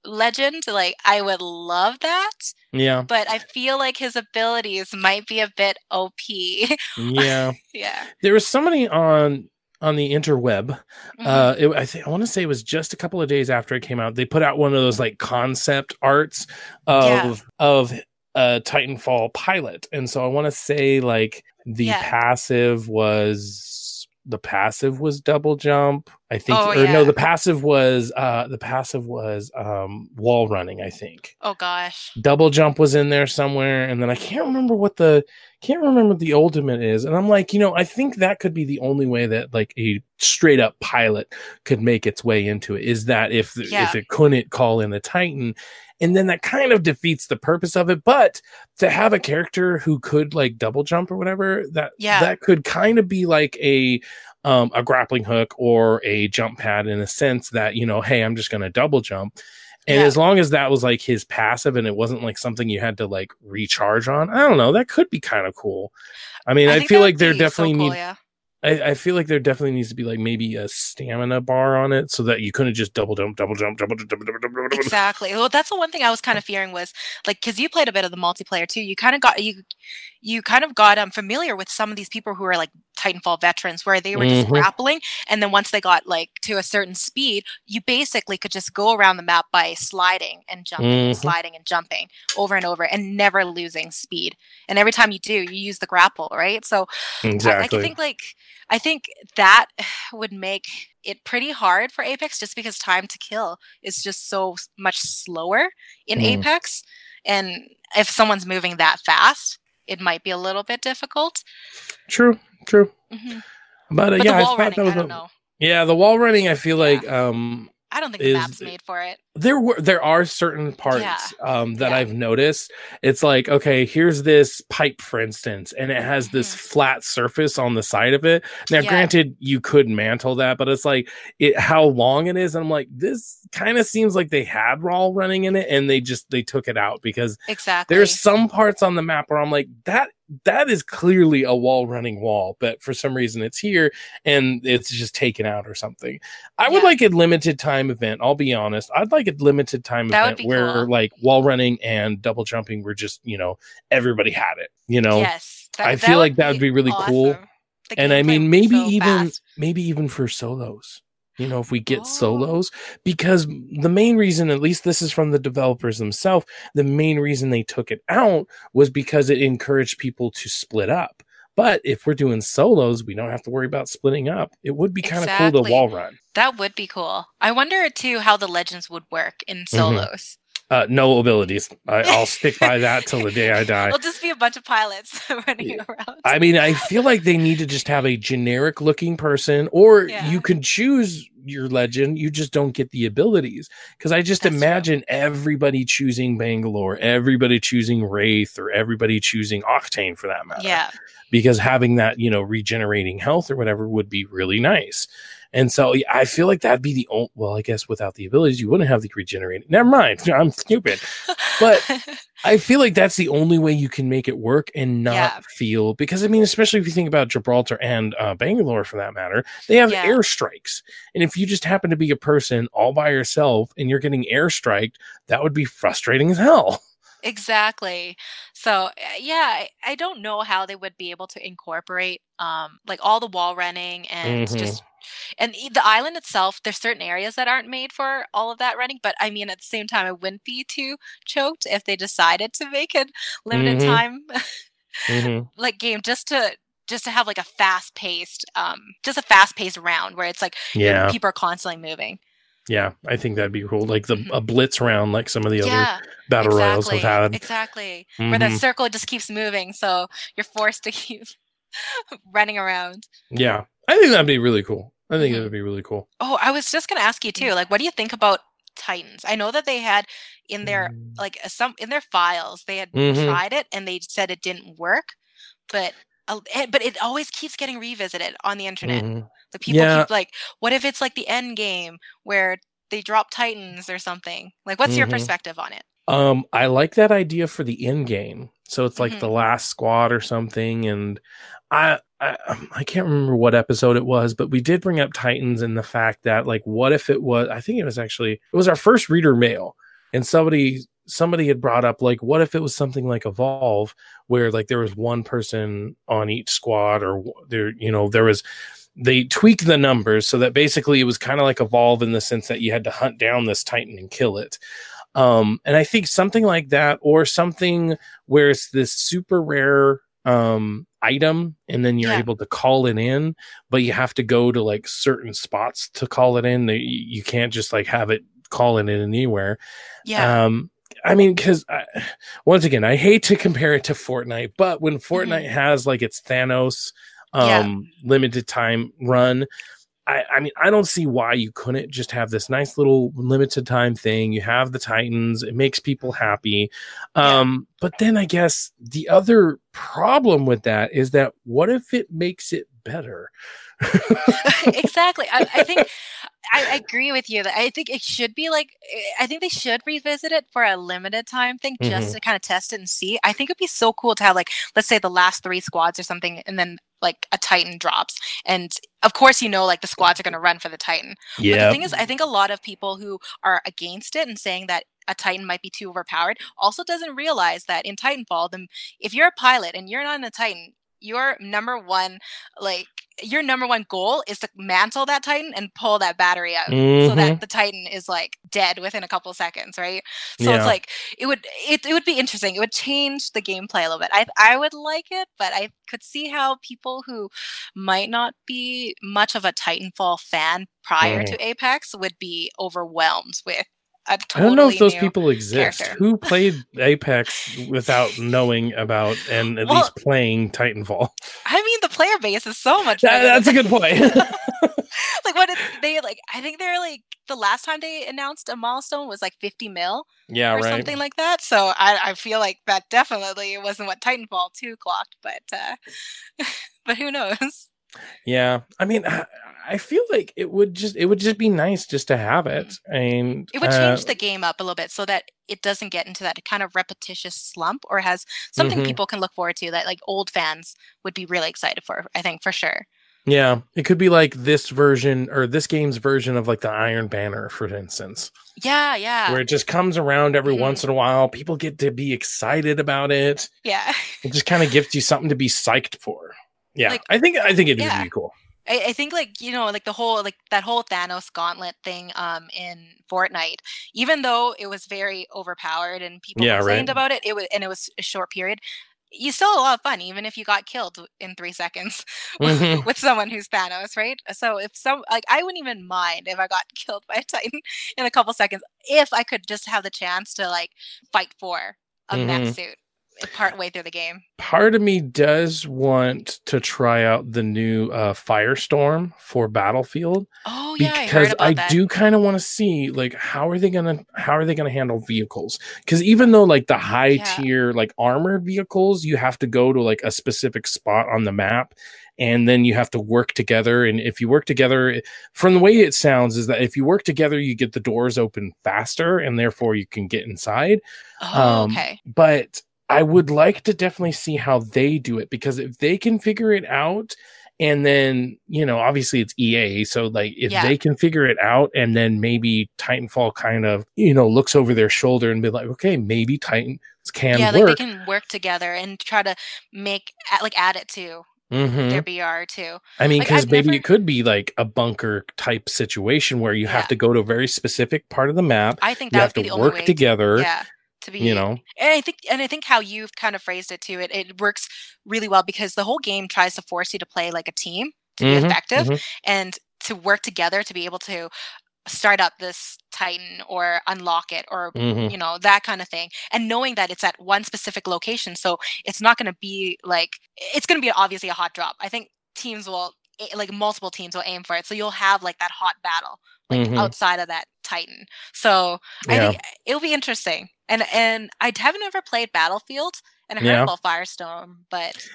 legend like i would love that yeah but i feel like his abilities might be a bit op yeah yeah there was somebody on on the interweb. Mm-hmm. Uh, it, I think I want to say it was just a couple of days after it came out. They put out one of those like concept arts of yeah. of a Titanfall pilot, and so I want to say like the yeah. passive was the passive was double jump. I think, oh, or yeah. no, the passive was uh the passive was um wall running. I think. Oh gosh. Double jump was in there somewhere, and then I can't remember what the can't remember what the ultimate is. And I'm like, you know, I think that could be the only way that like a straight up pilot could make its way into it. Is that if yeah. if it couldn't call in the Titan, and then that kind of defeats the purpose of it. But to have a character who could like double jump or whatever, that yeah. that could kind of be like a um, a grappling hook or a jump pad in a sense that you know, hey, I'm just going to double jump. And yeah. as long as that was like his passive and it wasn't like something you had to like recharge on, I don't know, that could be kind of cool. I mean, I, I feel like there definitely so cool, need, yeah. I, I, feel like there definitely needs to be like maybe a stamina bar on it so that you couldn't just double jump, double jump, double jump, double jump, double jump. Exactly. Well, that's the one thing I was kind of fearing was like because you played a bit of the multiplayer too. You kind of got you you kind of got um, familiar with some of these people who are like Titanfall veterans, where they were just mm-hmm. grappling, and then once they got like to a certain speed, you basically could just go around the map by sliding and jumping, mm-hmm. sliding and jumping over and over, and never losing speed. And every time you do, you use the grapple, right? So exactly. I, I think like I think that would make it pretty hard for Apex just because time to kill is just so much slower in mm. Apex. And if someone's moving that fast, it might be a little bit difficult. True, true. Mm-hmm. But, uh, but yeah, I thought running, that was a, yeah, the wall running. I feel yeah. like um, I don't think is, the map's made for it. There were there are certain parts yeah. um, that yeah. I've noticed. It's like okay, here's this pipe, for instance, and it has this mm-hmm. flat surface on the side of it. Now, yeah. granted, you could mantle that, but it's like it how long it is. And I'm like, this kind of seems like they had wall running in it, and they just they took it out because exactly there's some parts on the map where I'm like that that is clearly a wall running wall, but for some reason it's here and it's just taken out or something. I would like a limited time event. I'll be honest. I'd like a limited time that event where cool. like wall running and double jumping were just, you know, everybody had it, you know? Yes. That, I feel like that would be really awesome. cool. And I mean, maybe so even, fast. maybe even for solos you know, if we get oh. solos, because the main reason, at least this is from the developers themselves, the main reason they took it out was because it encouraged people to split up. But if we're doing solos, we don't have to worry about splitting up. It would be kind of exactly. cool to wall run. That would be cool. I wonder too how the legends would work in mm-hmm. solos. Uh, no abilities. I, will stick by that till the day I die. It'll just be a bunch of pilots running yeah. around. I mean, I feel like they need to just have a generic looking person, or yeah. you can choose your legend. You just don't get the abilities. Because I just That's imagine true. everybody choosing Bangalore, everybody choosing Wraith, or everybody choosing Octane for that matter. Yeah. Because having that, you know, regenerating health or whatever would be really nice. And so I feel like that'd be the only, well, I guess without the abilities, you wouldn't have the regenerating. Never mind. I'm stupid. But I feel like that's the only way you can make it work and not yeah. feel, because I mean, especially if you think about Gibraltar and uh, Bangalore for that matter, they have yeah. airstrikes. And if you just happen to be a person all by yourself and you're getting airstriked, that would be frustrating as hell. Exactly. So eh, yeah, I, I don't know how they would be able to incorporate um like all the wall running and mm-hmm. just and the island itself there's certain areas that aren't made for all of that running but i mean at the same time it wouldn't be too choked if they decided to make it limited mm-hmm. time mm-hmm. like game just to just to have like a fast paced um just a fast paced round where it's like yeah people are constantly moving yeah, I think that'd be cool. Like the a blitz round, like some of the yeah, other battle exactly, royals have had. Exactly. Mm-hmm. Where the circle just keeps moving, so you're forced to keep running around. Yeah. I think that'd be really cool. I think mm-hmm. that would be really cool. Oh, I was just gonna ask you too. Like, what do you think about Titans? I know that they had in their mm. like some in their files they had mm-hmm. tried it and they said it didn't work, but eh, but it always keeps getting revisited on the internet. Mm-hmm. The people yeah. keep like, what if it's like the end game where they drop Titans or something? Like, what's mm-hmm. your perspective on it? Um, I like that idea for the end game. So it's like Mhm. the last squad or something, and I, I I can't remember what episode it was, but we did bring up Titans and the fact that like, what if it was? I think it was actually it was our first reader mail, and somebody somebody had brought up like, what if it was something like Evolve, where like there was one person on each squad, or there you know there was they tweaked the numbers so that basically it was kind of like Evolve in the sense that you had to hunt down this Titan and kill it. Um, and I think something like that, or something where it's this super rare um item and then you're Yeah. able to call it in but you have to go to like certain spots to call it in you can't just like have it calling it in anywhere Yeah. um i mean because once again i hate to compare it to fortnite but when fortnite has like its thanos um Yeah. limited time run I, I mean, I don't see why you couldn't just have this nice little limited time thing. You have the Titans, it makes people happy. Um, but then I guess the other problem with that is that what if it makes it better? exactly. I, I think I, agree with you. that I think it should be like I think they should revisit it for a limited time thing just Mhm. to kind of test it and see. I think it'd be so cool to have like let's say the last three squads or something, and then like a Titan drops, and of course you know like the squads are going to run for the Titan. But the thing is, I think a lot of people who are against it and saying that a Titan might be too overpowered also doesn't realize that in Titanfall, the, if you're a pilot and you're not in a Titan, your number one like your number one goal is to mantle that Titan and pull that battery out so Mhm. that the Titan is like dead within a couple seconds, right? So Yeah. it's like it would it, it would be interesting. It would change the gameplay a little bit. I I would like it, but I could see how people who might not be much of a Titanfall fan prior Mhm. to Apex would be overwhelmed with a I totally don't know if those people exist. character. Who played Apex without knowing about and at Well- least playing Titanfall? I mean, the player base is so much. That- that's a good point. like what did they like? I think they're like the last time they announced a milestone was like 50 mil yeah, or right. something like that. So I, I feel like that definitely wasn't what Titanfall 2 clocked, but uh, but who knows? Yeah, I mean, I, feel like it would just it would just be nice just to have it, and It would uh, change the game up a little bit so that it doesn't get into that kind of repetitious slump or has something Mhm. people can look forward to that like old fans would be really excited for, I think for sure. yeah, it could be like this version or this game's version of like the Iron Banner, for instance, Yeah, yeah. where it just comes around every Mhm. once in a while. People get to be excited about it. yeah. It just kind of gives you something to be psyched for. Yeah, Like, I think I think it'd yeah. be cool. I, I think like you know like the whole like that whole Thanos gauntlet thing um in Fortnite, even though it was very overpowered and people Yeah, complained right. about it, it was and it was a short period. You still had a lot of fun, even if you got killed in three seconds Mhm. with someone who's Thanos, right? So if some like I wouldn't even mind if I got killed by a Titan in a couple seconds if I could just have the chance to like fight for a Mhm. mech suit part way through the game. Part of me does want to try out the new uh, Firestorm for Battlefield. Oh yeah, I because I, that. do kind of want to see like how are they gonna how are they gonna handle vehicles? Because even though like the high Yeah. tier like armored vehicles, you have to go to like a specific spot on the map, and then you have to work together. And if you work together, from the way it sounds, is that if you work together, you get the doors open faster, and therefore you can get inside. Oh, um, okay. But I would like to definitely see how they do it because if they can figure it out and then, you know, obviously it's EA, so like if Yeah. they can figure it out and then maybe Titanfall kind of, you know, looks over their shoulder and be like, okay, maybe Titan can yeah, like they can work together and try to make like add it to Mhm. their BR too. I mean, because I've maybe never- it could be like a bunker type situation where you Yeah. have to go to a very specific part of the map. I think You that have be to the only way work together. To, yeah, to be You know, And I think and I think how you've kind of phrased it too, it, it works really well because the whole game tries to force you to play like a team to Mhm, be effective mhm. and to work together to be able to start up this titan or unlock it or Mhm. you know that kind of thing and knowing that it's at one specific location so it's not going to be like it's going to be obviously a hot drop i think teams will like multiple teams will aim for it so you'll have like that hot battle like Mhm. outside of that titan so i Yeah. think it'll be interesting and and i haven't ever played battlefield and i heard Yeah. about firestorm but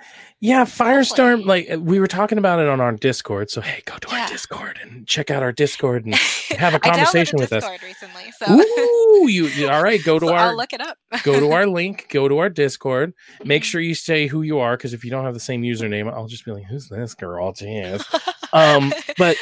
Yeah, Firestorm, like we were talking about it on our Discord. So hey, go to Yeah. our Discord and check out our Discord and have a conversation with us. Recently, so. Ooh, you, you, all right? Go to so our. I'll look it up. go to our link. Go to our Discord. Make mm-hmm. sure you say who you are, because if you don't have the same username, I'll just be like, "Who's this girl?" Jeez. Um, but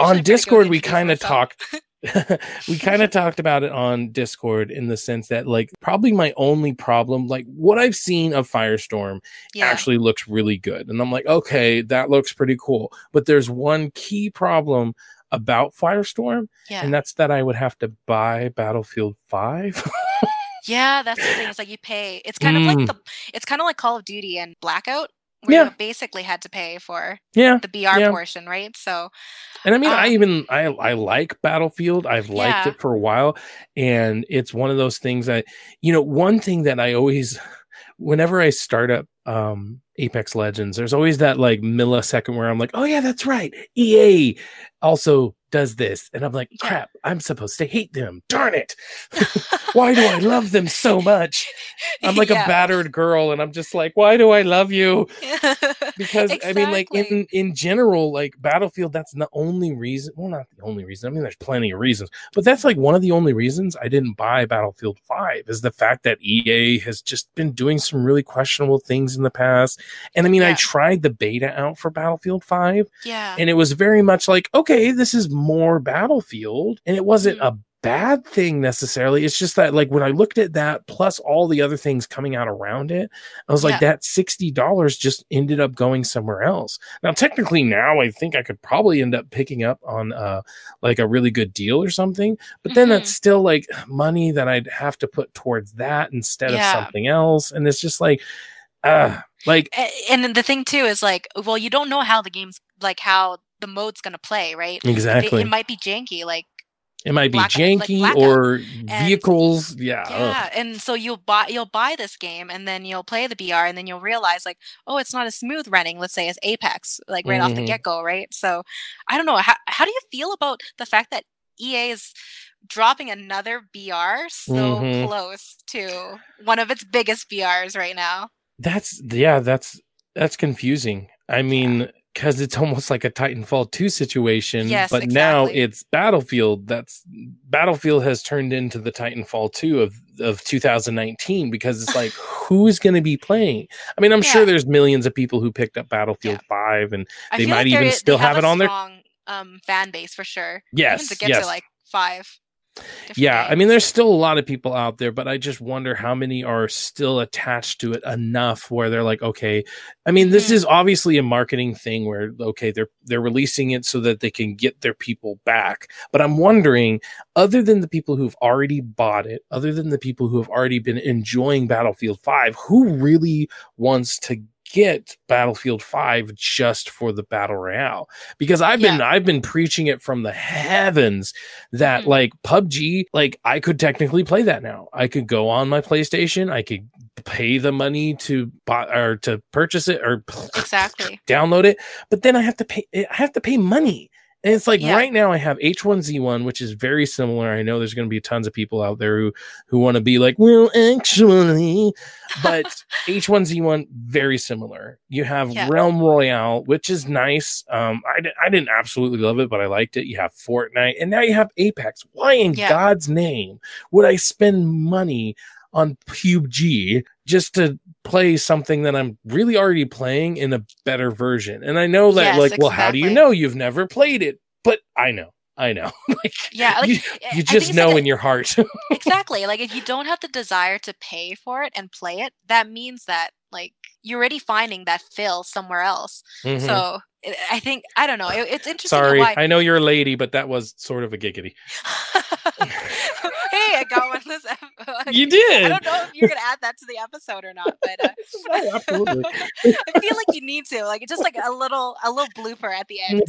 on Discord, we kind of talk. we kind of talked about it on Discord in the sense that, like, probably my only problem, like, what I've seen of Firestorm yeah. actually looks really good. And I'm like, okay, that looks pretty cool. But there's one key problem about Firestorm, yeah. and that's that I would have to buy Battlefield 5. yeah, that's the thing. It's like you pay. It's kind mm. of like mm. the. It's kind of like Call of Duty and Blackout, where yeah. you basically had to pay for yeah the BR yeah. portion, right? So, and I mean, um, I even I I like Battlefield. I've liked yeah. it for a while, and it's one of those things that you know. One thing that I always, whenever I start up um Apex Legends, there's always that like millisecond where I'm like, oh yeah, that's right, EA also does this. And I'm like, crap, I'm supposed to hate them. Darn it. why do I love them so much? I'm like yeah. a battered girl and I'm just like, why do I love you? Because exactly. I mean, like in in general, like Battlefield, that's the only reason. Well, not the only reason. I mean, there's plenty of reasons, but that's like one of the only reasons I didn't buy Battlefield 5 is the fact that EA has just been doing some really questionable things in the past. And I mean, yeah. I tried the beta out for Battlefield 5. Yeah. And it was very much like, okay, this is more Battlefield. And it wasn't mm-hmm. a bad thing necessarily. It's just that like when I looked at that plus all the other things coming out around it, I was like, that sixty dollars just ended up going somewhere else. Now technically now I think I could probably end up picking up on uh like a really good deal or something, but then mm-hmm. that's still like money that I'd have to put towards that instead yeah. of something else. And it's just like uh like and the thing too is like well you don't know how the game's like how the mode's gonna play, right? Exactly. It, it might be janky, like it might be black, janky like or vehicles. And, yeah. Yeah. Ugh. And so you'll buy you'll buy this game and then you'll play the BR and then you'll realize like, oh, it's not as smooth running, let's say as Apex, like right mm-hmm. off the mm-hmm. get-go, right? So I don't know. How how do you feel about the fact that EA is dropping another BR so mm-hmm. close to one of its biggest BRs right now? That's yeah, that's that's confusing. I mean, because it's almost like a Titanfall 2 situation. Yes, but exactly. now it's Battlefield. That's Battlefield has turned into the Titanfall 2 of, of 2019 because it's like, who's going to be playing? I mean, I'm yeah. sure there's millions of people who picked up Battlefield yeah. 5 and they might like even still have, have it on strong, their um, fan base for sure. Yes. Even to get yes. to like 5 yeah, I mean, there's still a lot of people out there, but I just wonder how many are still attached to it enough where they're like, okay. I mean, this mm-hmm. is obviously a marketing thing where okay, they're they're releasing it so that they can get their people back. But I'm wondering, other than the people who've already bought it, other than the people who have already been enjoying Battlefield Five, who really wants to get Battlefield 5 just for the battle royale because I've been yeah. I've been preaching it from the heavens that mm-hmm. like PUBG like I could technically play that now. I could go on my PlayStation, I could pay the money to buy or to purchase it or exactly download it, but then I have to pay I have to pay money. And it's like yeah. right now I have H1Z1, which is very similar. I know there's going to be tons of people out there who, who want to be like, well, actually, but H1Z1, very similar. You have yeah. Realm Royale, which is nice. Um, I, I didn't absolutely love it, but I liked it. You have Fortnite and now you have Apex. Why in yeah. God's name would I spend money on PUBG just to play something that I'm really already playing in a better version. And I know that, yes, like, well, how do you know you've never played it? But I know. I know. like, yeah, like, you, you just know like in your heart. exactly. Like if you don't have the desire to pay for it and play it, that means that like you're already finding that fill somewhere else. Mm-hmm. So I think I don't know. It, it's interesting. Sorry, I know you're a lady, but that was sort of a giggity. I got one this. Episode. You did. I don't know if you're gonna add that to the episode or not, but uh, no, absolutely. I feel like you need to, like, just like a little, a little blooper at the end.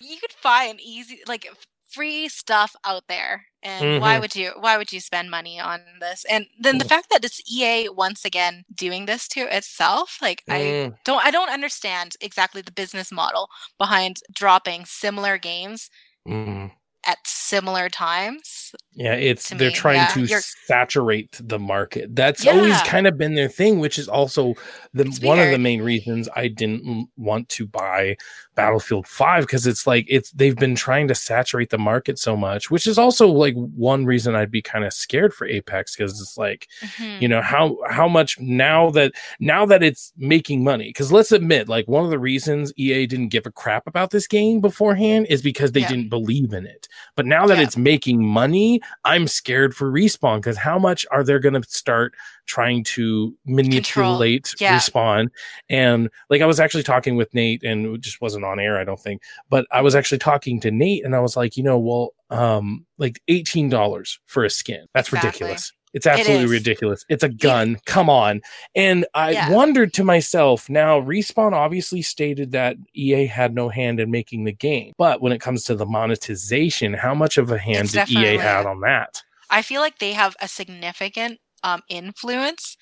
you could find easy, like, free stuff out there and mm-hmm. why would you why would you spend money on this and then the mm. fact that it's ea once again doing this to itself like mm. i don't i don't understand exactly the business model behind dropping similar games mm. at similar times Yeah, it's they're me. trying yeah, to you're... saturate the market. That's yeah. always kind of been their thing, which is also the one of the main reasons I didn't want to buy Battlefield 5 because it's like it's they've been trying to saturate the market so much, which is also like one reason I'd be kind of scared for Apex because it's like, mm-hmm. you know, how how much now that now that it's making money because let's admit like one of the reasons EA didn't give a crap about this game beforehand is because they yeah. didn't believe in it. But now that it's making money, I'm scared for Respawn because how much are they going to start trying to manipulate yeah. Respawn? And like I was actually talking with Nate and it just wasn't on air, I don't think, but I was actually talking to Nate and I was like, you know, well, um, like $18 for a skin. That's exactly. ridiculous. It's absolutely it ridiculous. It's a gun. Yeah. Come on. And I yeah. wondered to myself, now Respawn obviously stated that EA had no hand in making the game. But when it comes to the monetization, how much of a hand did EA have on that? I feel like they have a significant um, influence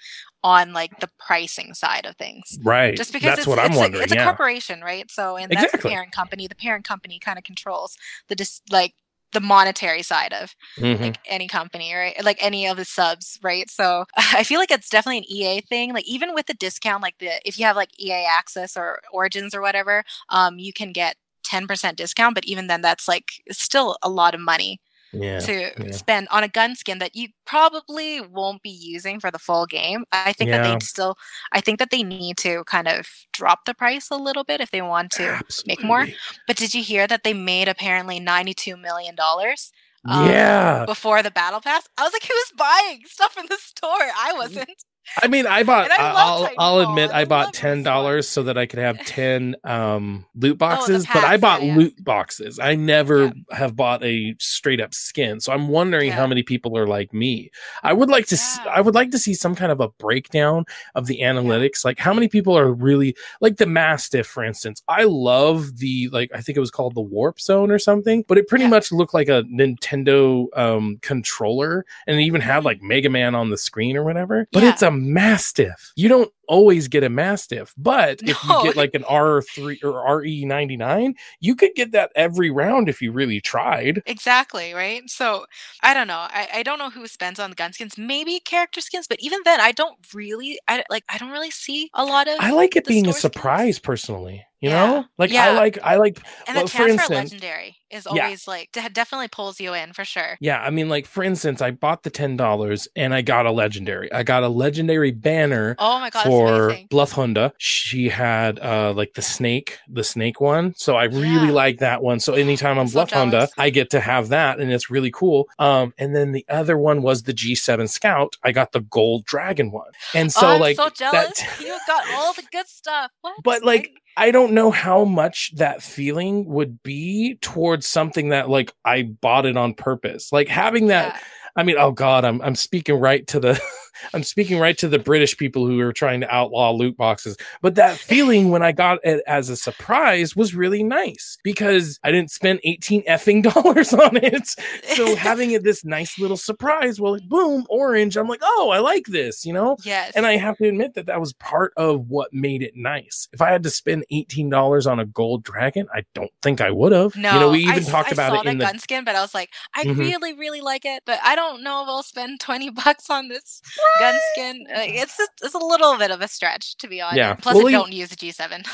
on like the pricing side of things. Right. Just because That's it's, what I'm it's wondering. A, it's yeah. a corporation, right? So and that's exactly. the parent company. The parent company kind of controls the dis- like the monetary side of mm-hmm. like any company right? Like any of the subs right? So i feel like it's definitely an ea thing. Like even with the discount like the if you have like ea access or origins or whatever um you can get 10% discount but even then that's like still a lot of money yeah, to yeah. spend on a gun skin that you probably won't be using for the full game. I think yeah. that they still I think that they need to kind of drop the price a little bit if they want to Absolutely. make more. But did you hear that they made apparently 92 million dollars? Um, yeah. Before the battle pass, I was like, who's buying stuff in the store? I wasn't. I mean, I bought. I will I'll admit, I, I bought ten dollars so that I could have ten um, loot oh, boxes. Oh, but I bought yeah. loot boxes. I never yeah. have bought a straight up skin. So I'm wondering yeah. how many people are like me. I would like to. See, I would like to see some kind of a breakdown of the analytics. Like how many people are really like the Mastiff, for instance. I love the like. I think it was called the Warp Zone or something, but it pretty much looked like a Nintendo um, controller, and it even had mm-hmm. like Mega Man on the screen or whatever. But it's a mastiff. You don't always get a mastiff, but no. if you get like an R3 or RE99, you could get that every round if you really tried. Exactly, right? So I don't know. I, I don't know who spends on the gun skins. Maybe character skins, but even then I don't really I like I don't really see a lot of I like it being a surprise skins. personally. You yeah. know, like yeah. I like, I like. And well, the for instance, legendary is always yeah. like definitely pulls you in for sure. Yeah, I mean, like for instance, I bought the ten dollars and I got a legendary. I got a legendary banner. Oh my god, for Bloodhound, She had uh like the snake, the snake one. So I really like that one. So anytime I'm, Bloodhound, so I get to have that, and it's really cool. Um, and then the other one was the G7 Scout. I got the gold dragon one, and so oh, like so jealous. That... you got all the good stuff. What? But like I don't know how much that feeling would be towards something that like I bought it on purpose. Like having that yeah. I mean, oh god, I'm I'm speaking right to the I'm speaking right to the British people who are trying to outlaw loot boxes. But that feeling when I got it as a surprise was really nice because I didn't spend 18 effing dollars on it. So having it this nice little surprise, well, like, boom, orange. I'm like, oh, I like this, you know? Yes. And I have to admit that that was part of what made it nice. If I had to spend $18 on a gold dragon, I don't think I would have. No, you know, we even I, talked I about it in the gun skin, but I was like, I mm-hmm. really, really like it, but I don't know if I'll spend 20 bucks on this gun skin. Uh, it's a, it's a little bit of a stretch, to be honest. Yeah. Plus, well, I don't use a G7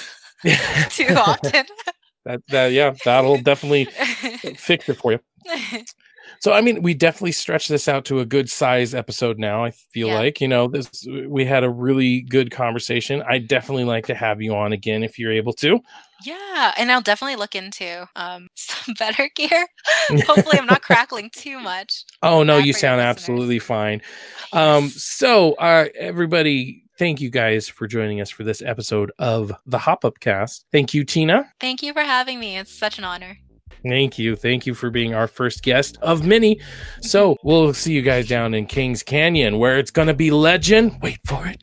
too often. that, that yeah, that'll definitely fix it for you. So I mean, we definitely stretched this out to a good size episode now. I feel yeah. like you know this. We had a really good conversation. I definitely like to have you on again if you're able to. Yeah, and I'll definitely look into um, some better gear. Hopefully, I'm not crackling too much. Oh no, you sound absolutely fine. Um, so, uh, everybody, thank you guys for joining us for this episode of the Hop Up Cast. Thank you, Tina. Thank you for having me. It's such an honor. Thank you. Thank you for being our first guest of many. So we'll see you guys down in Kings Canyon where it's going to be legend. Wait for it.